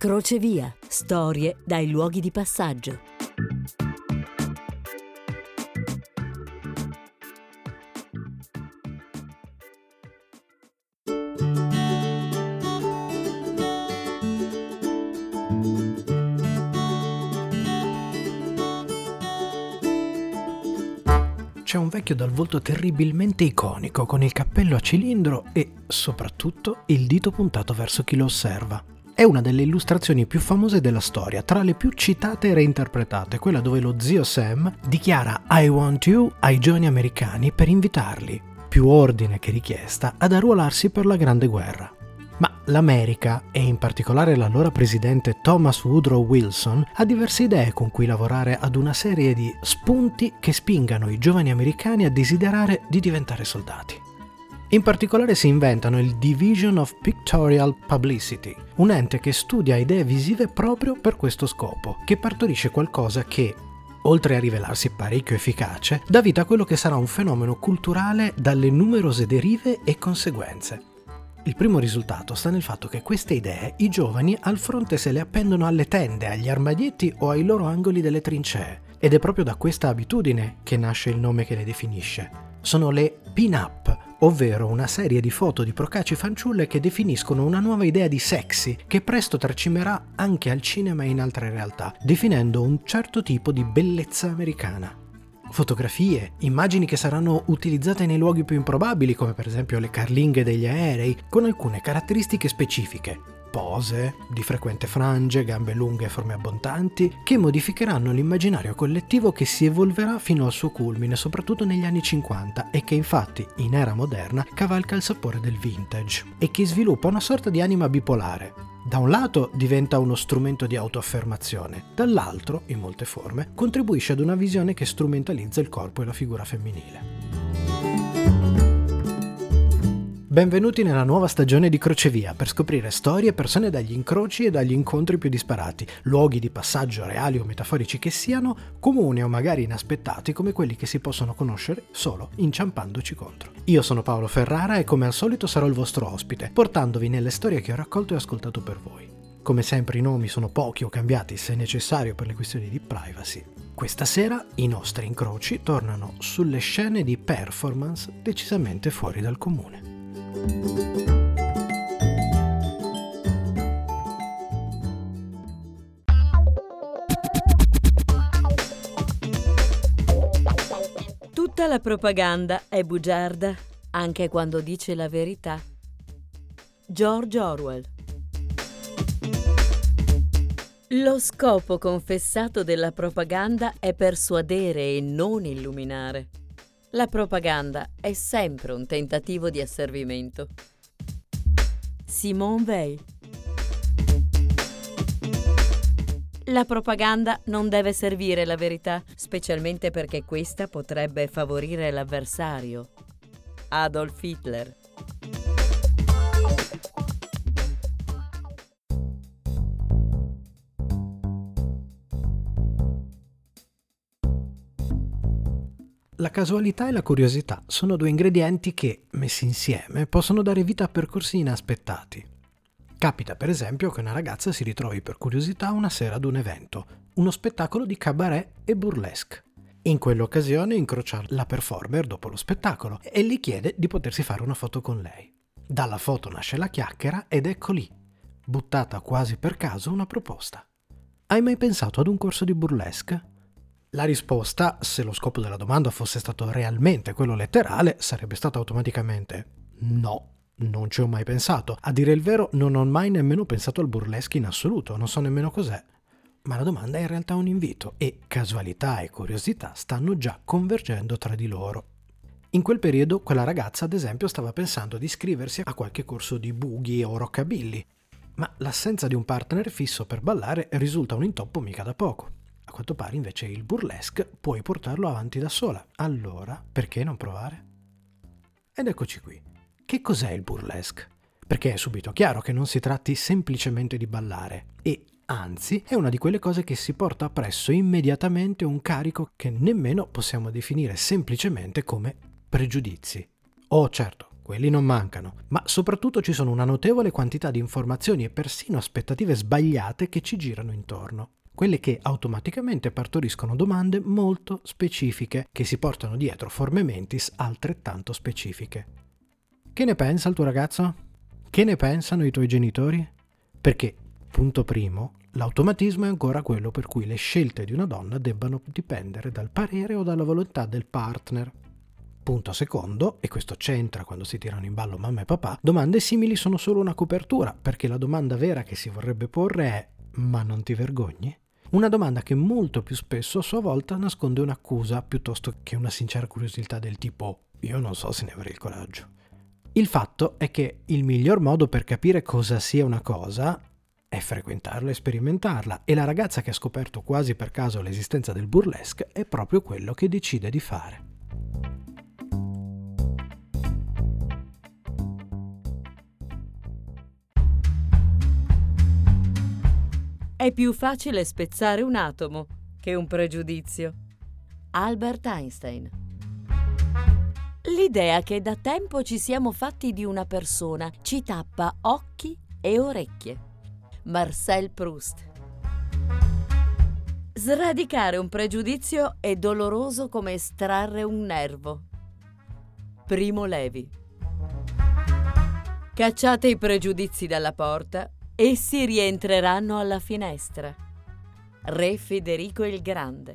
Crocevia. Storie dai luoghi di passaggio. C'è un vecchio dal volto terribilmente iconico, con il cappello a cilindro e, soprattutto, il dito puntato verso chi lo osserva. È una delle illustrazioni più famose della storia, tra le più citate e reinterpretate, quella dove lo zio Sam dichiara I want you ai giovani americani per invitarli, più ordine che richiesta, ad arruolarsi per la Grande Guerra. Ma l'America, e in particolare l'allora presidente Thomas Woodrow Wilson, ha diverse idee con cui lavorare ad una serie di spunti che spingano i giovani americani a desiderare di diventare soldati. In particolare si inventano il Division of Pictorial Publicity, un ente che studia idee visive proprio per questo scopo, che partorisce qualcosa che, oltre a rivelarsi parecchio efficace, dà vita a quello che sarà un fenomeno culturale dalle numerose derive e conseguenze. Il primo risultato sta nel fatto che queste idee i giovani al fronte se le appendono alle tende, agli armadietti o ai loro angoli delle trincee. Ed è proprio da questa abitudine che nasce il nome che le definisce. Sono le pin-up, ovvero una serie di foto di procaci fanciulle che definiscono una nuova idea di sexy che presto tracimerà anche al cinema e in altre realtà, definendo un certo tipo di bellezza americana fotografie, immagini che saranno utilizzate nei luoghi più improbabili, come per esempio le carlinghe degli aerei, con alcune caratteristiche specifiche. Pose, di frequente frange, gambe lunghe e forme abbondanti, che modificheranno l'immaginario collettivo che si evolverà fino al suo culmine, soprattutto negli anni 50, e che infatti, in era moderna, cavalca il sapore del vintage, e che sviluppa una sorta di anima bipolare, da un lato diventa uno strumento di autoaffermazione, dall'altro, in molte forme, contribuisce ad una visione che strumentalizza il corpo e la figura femminile. Benvenuti nella nuova stagione di Crocevia per scoprire storie e persone dagli incroci e dagli incontri più disparati, luoghi di passaggio reali o metaforici che siano, comuni o magari inaspettati come quelli che si possono conoscere solo inciampandoci contro. Io sono Paolo Ferrara e come al solito sarò il vostro ospite, portandovi nelle storie che ho raccolto e ascoltato per voi. Come sempre i nomi sono pochi o cambiati se necessario per le questioni di privacy. Questa sera i nostri incroci tornano sulle scene di performance decisamente fuori dal comune. Tutta la propaganda è bugiarda, anche quando dice la verità. George Orwell Lo scopo confessato della propaganda è persuadere e non illuminare. La propaganda è sempre un tentativo di asservimento. Simone Weil La propaganda non deve servire la verità, specialmente perché questa potrebbe favorire l'avversario. Adolf Hitler La casualità e la curiosità sono due ingredienti che, messi insieme, possono dare vita a percorsi inaspettati. Capita per esempio che una ragazza si ritrovi per curiosità una sera ad un evento, uno spettacolo di cabaret e burlesque. In quell'occasione incrocia la performer dopo lo spettacolo e le chiede di potersi fare una foto con lei. Dalla foto nasce la chiacchiera ed ecco lì, buttata quasi per caso, una proposta. Hai mai pensato ad un corso di burlesque? La risposta, se lo scopo della domanda fosse stato realmente quello letterale, sarebbe stata automaticamente no. Non ci ho mai pensato. A dire il vero, non ho mai nemmeno pensato al burlesque in assoluto, non so nemmeno cos'è. Ma la domanda è in realtà un invito e casualità e curiosità stanno già convergendo tra di loro. In quel periodo quella ragazza, ad esempio, stava pensando di iscriversi a qualche corso di boogie o rockabilly, ma l'assenza di un partner fisso per ballare risulta un intoppo mica da poco. A quanto pare invece il burlesque puoi portarlo avanti da sola. Allora, perché non provare? Ed eccoci qui. Che cos'è il burlesque? Perché è subito chiaro che non si tratti semplicemente di ballare e anzi è una di quelle cose che si porta appresso immediatamente un carico che nemmeno possiamo definire semplicemente come pregiudizi. Oh certo, quelli non mancano, ma soprattutto ci sono una notevole quantità di informazioni e persino aspettative sbagliate che ci girano intorno quelle che automaticamente partoriscono domande molto specifiche che si portano dietro forme mentis altrettanto specifiche. Che ne pensa il tuo ragazzo? Che ne pensano i tuoi genitori? Perché, punto primo, l'automatismo è ancora quello per cui le scelte di una donna debbano dipendere dal parere o dalla volontà del partner. Punto secondo, e questo c'entra quando si tirano in ballo mamma e papà, domande simili sono solo una copertura, perché la domanda vera che si vorrebbe porre è ma non ti vergogni? Una domanda che molto più spesso a sua volta nasconde un'accusa piuttosto che una sincera curiosità del tipo io non so se ne avrei il coraggio. Il fatto è che il miglior modo per capire cosa sia una cosa è frequentarla e sperimentarla e la ragazza che ha scoperto quasi per caso l'esistenza del burlesque è proprio quello che decide di fare. È più facile spezzare un atomo che un pregiudizio. Albert Einstein. L'idea che da tempo ci siamo fatti di una persona ci tappa occhi e orecchie. Marcel Proust. Sradicare un pregiudizio è doloroso come estrarre un nervo. Primo Levi. Cacciate i pregiudizi dalla porta Essi rientreranno alla finestra. Re Federico il Grande.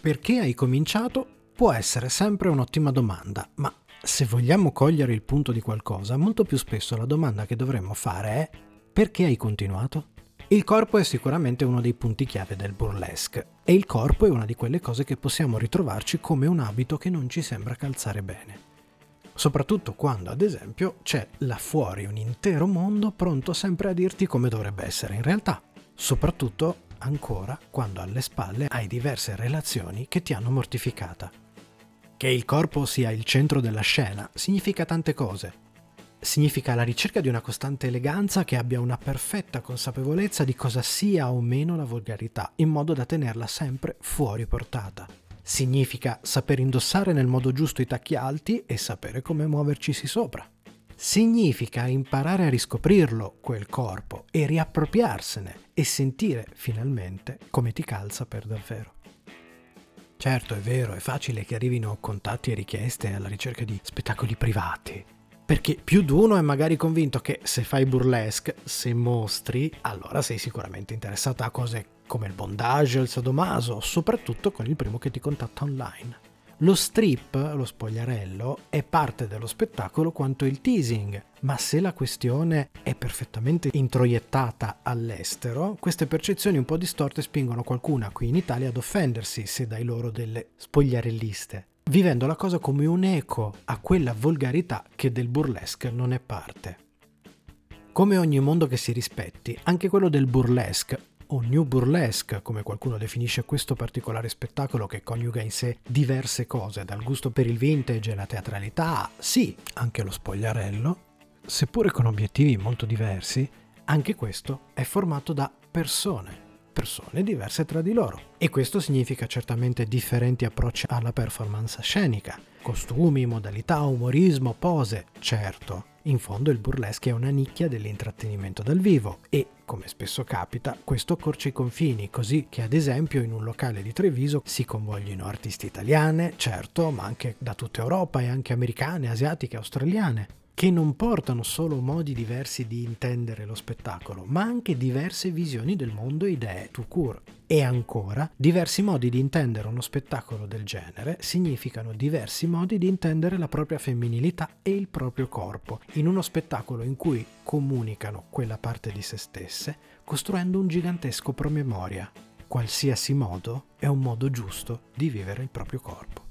Perché hai cominciato può essere sempre un'ottima domanda, ma se vogliamo cogliere il punto di qualcosa, molto più spesso la domanda che dovremmo fare è perché hai continuato? Il corpo è sicuramente uno dei punti chiave del burlesque e il corpo è una di quelle cose che possiamo ritrovarci come un abito che non ci sembra calzare bene. Soprattutto quando, ad esempio, c'è là fuori un intero mondo pronto sempre a dirti come dovrebbe essere in realtà. Soprattutto ancora quando alle spalle hai diverse relazioni che ti hanno mortificata. Che il corpo sia il centro della scena significa tante cose, significa la ricerca di una costante eleganza che abbia una perfetta consapevolezza di cosa sia o meno la volgarità, in modo da tenerla sempre fuori portata. Significa saper indossare nel modo giusto i tacchi alti e sapere come muovercisi sopra. Significa imparare a riscoprirlo, quel corpo, e riappropriarsene e sentire finalmente come ti calza per davvero. Certo, è vero, è facile che arrivino contatti e richieste alla ricerca di spettacoli privati, perché più di uno è magari convinto che se fai burlesque, se mostri, allora sei sicuramente interessato a cose come il bondage il sadomaso, soprattutto con il primo che ti contatta online. Lo strip, lo spogliarello, è parte dello spettacolo quanto il teasing, ma se la questione è perfettamente introiettata all'estero, queste percezioni un po' distorte spingono qualcuno qui in Italia ad offendersi se dai loro delle spogliarelliste vivendo la cosa come un eco a quella volgarità che del burlesque non è parte. Come ogni mondo che si rispetti, anche quello del burlesque o new burlesque, come qualcuno definisce questo particolare spettacolo che coniuga in sé diverse cose, dal gusto per il vintage e la teatralità, sì, anche lo spogliarello, seppure con obiettivi molto diversi, anche questo è formato da persone, persone diverse tra di loro. E questo significa certamente differenti approcci alla performance scenica, costumi, modalità, umorismo, pose, certo. In fondo il burlesque è una nicchia dell'intrattenimento dal vivo e, come spesso capita, questo accorcia i confini, così che ad esempio in un locale di Treviso si convoglino artisti italiane, certo, ma anche da tutta Europa e anche americane, asiatiche, australiane che non portano solo modi diversi di intendere lo spettacolo, ma anche diverse visioni del mondo e idee tout court. E ancora, diversi modi di intendere uno spettacolo del genere significano diversi modi di intendere la propria femminilità e il proprio corpo, in uno spettacolo in cui comunicano quella parte di se stesse, costruendo un gigantesco promemoria. Qualsiasi modo è un modo giusto di vivere il proprio corpo.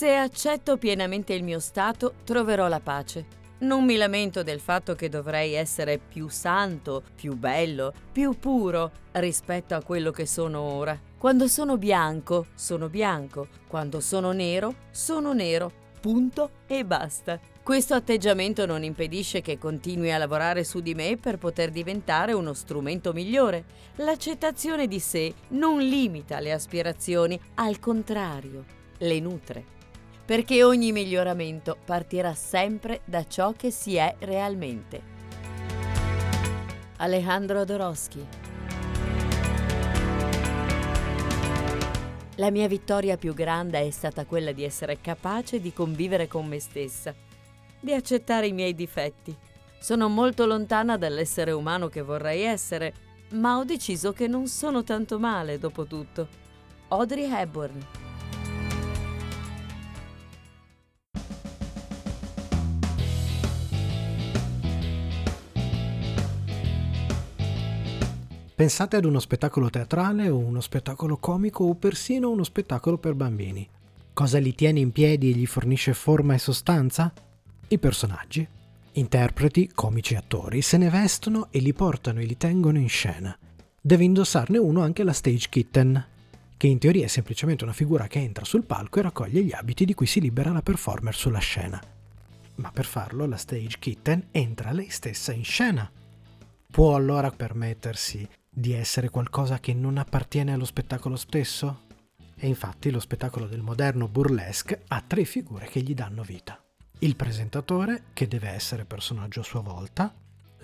Se accetto pienamente il mio stato, troverò la pace. Non mi lamento del fatto che dovrei essere più santo, più bello, più puro rispetto a quello che sono ora. Quando sono bianco, sono bianco. Quando sono nero, sono nero. Punto e basta. Questo atteggiamento non impedisce che continui a lavorare su di me per poter diventare uno strumento migliore. L'accettazione di sé non limita le aspirazioni, al contrario, le nutre perché ogni miglioramento partirà sempre da ciò che si è realmente. Alejandro Doroschi La mia vittoria più grande è stata quella di essere capace di convivere con me stessa, di accettare i miei difetti. Sono molto lontana dall'essere umano che vorrei essere, ma ho deciso che non sono tanto male dopo tutto. Audrey Hepburn Pensate ad uno spettacolo teatrale o uno spettacolo comico o persino uno spettacolo per bambini. Cosa li tiene in piedi e gli fornisce forma e sostanza? I personaggi. Interpreti, comici e attori se ne vestono e li portano e li tengono in scena. Deve indossarne uno anche la stage kitten, che in teoria è semplicemente una figura che entra sul palco e raccoglie gli abiti di cui si libera la performer sulla scena. Ma per farlo la stage kitten entra lei stessa in scena. Può allora permettersi di essere qualcosa che non appartiene allo spettacolo stesso? E infatti lo spettacolo del moderno burlesque ha tre figure che gli danno vita. Il presentatore, che deve essere personaggio a sua volta,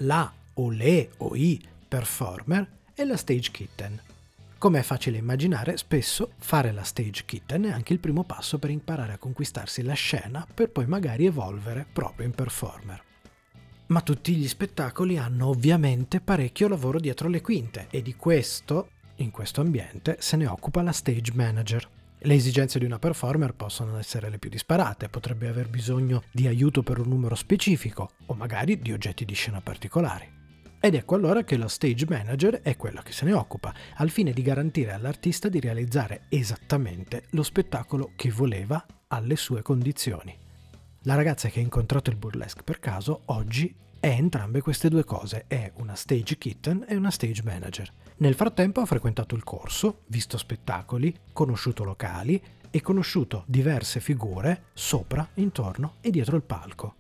la o le o i performer e la stage kitten. Come è facile immaginare, spesso fare la stage kitten è anche il primo passo per imparare a conquistarsi la scena per poi magari evolvere proprio in performer. Ma tutti gli spettacoli hanno ovviamente parecchio lavoro dietro le quinte e di questo, in questo ambiente, se ne occupa la stage manager. Le esigenze di una performer possono essere le più disparate, potrebbe aver bisogno di aiuto per un numero specifico o magari di oggetti di scena particolari. Ed ecco allora che la stage manager è quella che se ne occupa, al fine di garantire all'artista di realizzare esattamente lo spettacolo che voleva alle sue condizioni. La ragazza che ha incontrato il burlesque per caso oggi è entrambe queste due cose, è una stage kitten e una stage manager. Nel frattempo ha frequentato il corso, visto spettacoli, conosciuto locali e conosciuto diverse figure sopra, intorno e dietro il palco.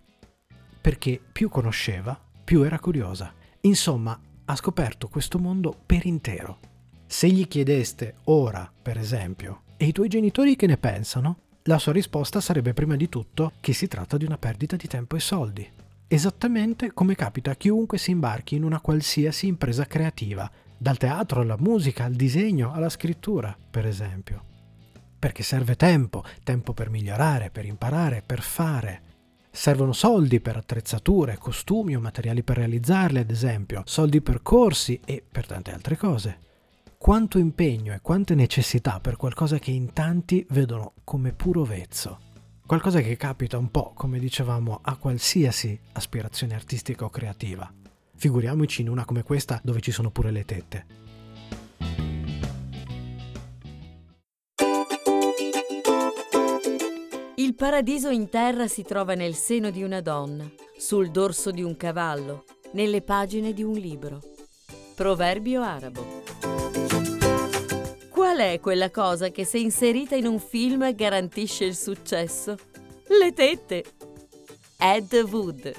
Perché più conosceva, più era curiosa. Insomma, ha scoperto questo mondo per intero. Se gli chiedeste ora, per esempio, e i tuoi genitori che ne pensano? La sua risposta sarebbe prima di tutto che si tratta di una perdita di tempo e soldi. Esattamente come capita a chiunque si imbarchi in una qualsiasi impresa creativa, dal teatro alla musica, al disegno, alla scrittura, per esempio. Perché serve tempo, tempo per migliorare, per imparare, per fare. Servono soldi per attrezzature, costumi o materiali per realizzarle, ad esempio, soldi per corsi e per tante altre cose quanto impegno e quante necessità per qualcosa che in tanti vedono come puro vezzo. Qualcosa che capita un po', come dicevamo, a qualsiasi aspirazione artistica o creativa. Figuriamoci in una come questa dove ci sono pure le tette. Il paradiso in terra si trova nel seno di una donna, sul dorso di un cavallo, nelle pagine di un libro. Proverbio arabo. Qual è quella cosa che se inserita in un film garantisce il successo? Le tette. Ed Wood.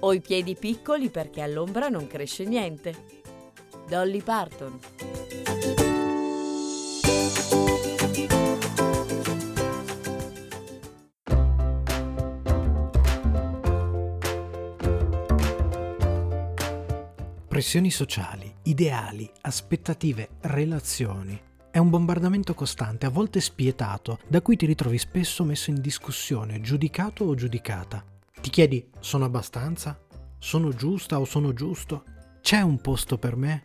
Ho i piedi piccoli perché all'ombra non cresce niente. Dolly Parton. Pressioni sociali, ideali, aspettative, relazioni. È un bombardamento costante, a volte spietato, da cui ti ritrovi spesso messo in discussione, giudicato o giudicata. Ti chiedi, sono abbastanza? Sono giusta o sono giusto? C'è un posto per me?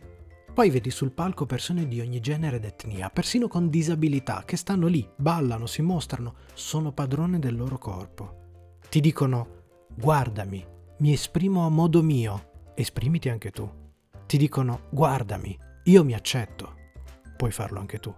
Poi vedi sul palco persone di ogni genere ed etnia, persino con disabilità, che stanno lì, ballano, si mostrano, sono padrone del loro corpo. Ti dicono, guardami, mi esprimo a modo mio, esprimiti anche tu ti dicono guardami, io mi accetto, puoi farlo anche tu.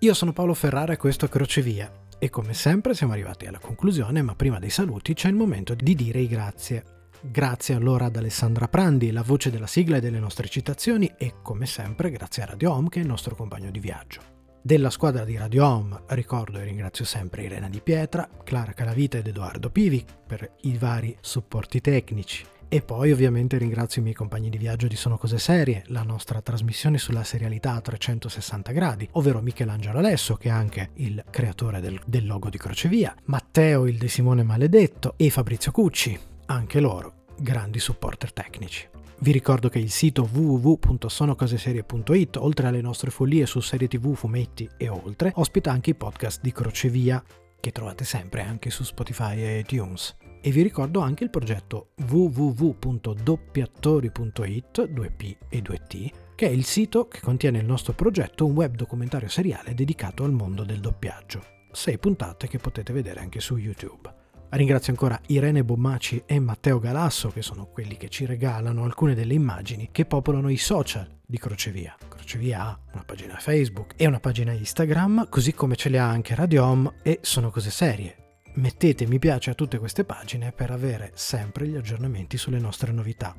Io sono Paolo Ferrara e questo è Crocevia. E come sempre siamo arrivati alla conclusione, ma prima dei saluti c'è il momento di dire i grazie. Grazie allora ad Alessandra Prandi, la voce della sigla e delle nostre citazioni, e come sempre grazie a Radio Home che è il nostro compagno di viaggio. Della squadra di Radio Home ricordo e ringrazio sempre Irena Di Pietra, Clara Calavita ed Edoardo Pivi per i vari supporti tecnici. E poi ovviamente ringrazio i miei compagni di viaggio di Sono Cose Serie, la nostra trasmissione sulla serialità a 360 gradi, ovvero Michelangelo Alesso, che è anche il creatore del, del logo di Crocevia, Matteo il De Simone Maledetto e Fabrizio Cucci, anche loro grandi supporter tecnici. Vi ricordo che il sito www.sonocoseserie.it, oltre alle nostre follie su serie tv, fumetti e oltre, ospita anche i podcast di Crocevia, che trovate sempre anche su Spotify e iTunes. E vi ricordo anche il progetto www.doppiattori.it, 2P e 2T, che è il sito che contiene il nostro progetto, un web documentario seriale dedicato al mondo del doppiaggio. Sei puntate che potete vedere anche su YouTube. Ringrazio ancora Irene Bommaci e Matteo Galasso, che sono quelli che ci regalano alcune delle immagini che popolano i social di Crocevia. Crocevia ha una pagina Facebook e una pagina Instagram, così come ce le ha anche Radio Home e Sono Cose Serie, Mettete mi piace a tutte queste pagine per avere sempre gli aggiornamenti sulle nostre novità.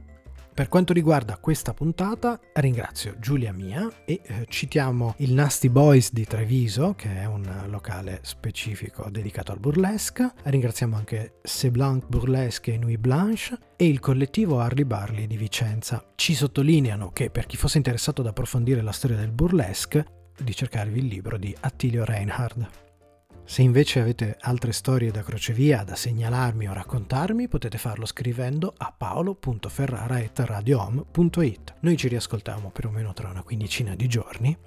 Per quanto riguarda questa puntata, ringrazio Giulia Mia e eh, citiamo il Nasty Boys di Treviso, che è un locale specifico dedicato al burlesque. Ringraziamo anche Seblanc Burlesque e Nuit Blanche e il collettivo Harley Barley di Vicenza. Ci sottolineano che per chi fosse interessato ad approfondire la storia del burlesque, di cercarvi il libro di Attilio Reinhard. Se invece avete altre storie da crocevia da segnalarmi o raccontarmi, potete farlo scrivendo a paolo.ferrara.radiohome.it. Noi ci riascoltiamo più o meno tra una quindicina di giorni.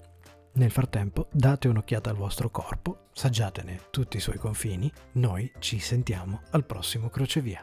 Nel frattempo date un'occhiata al vostro corpo, saggiatene tutti i suoi confini. Noi ci sentiamo al prossimo crocevia.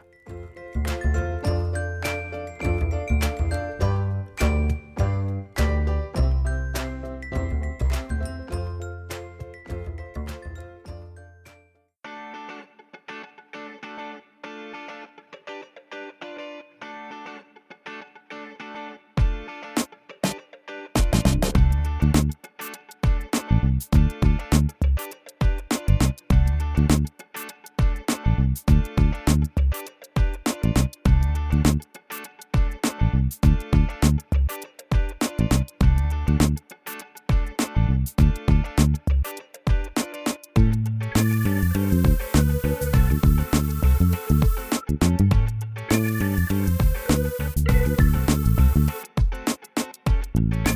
you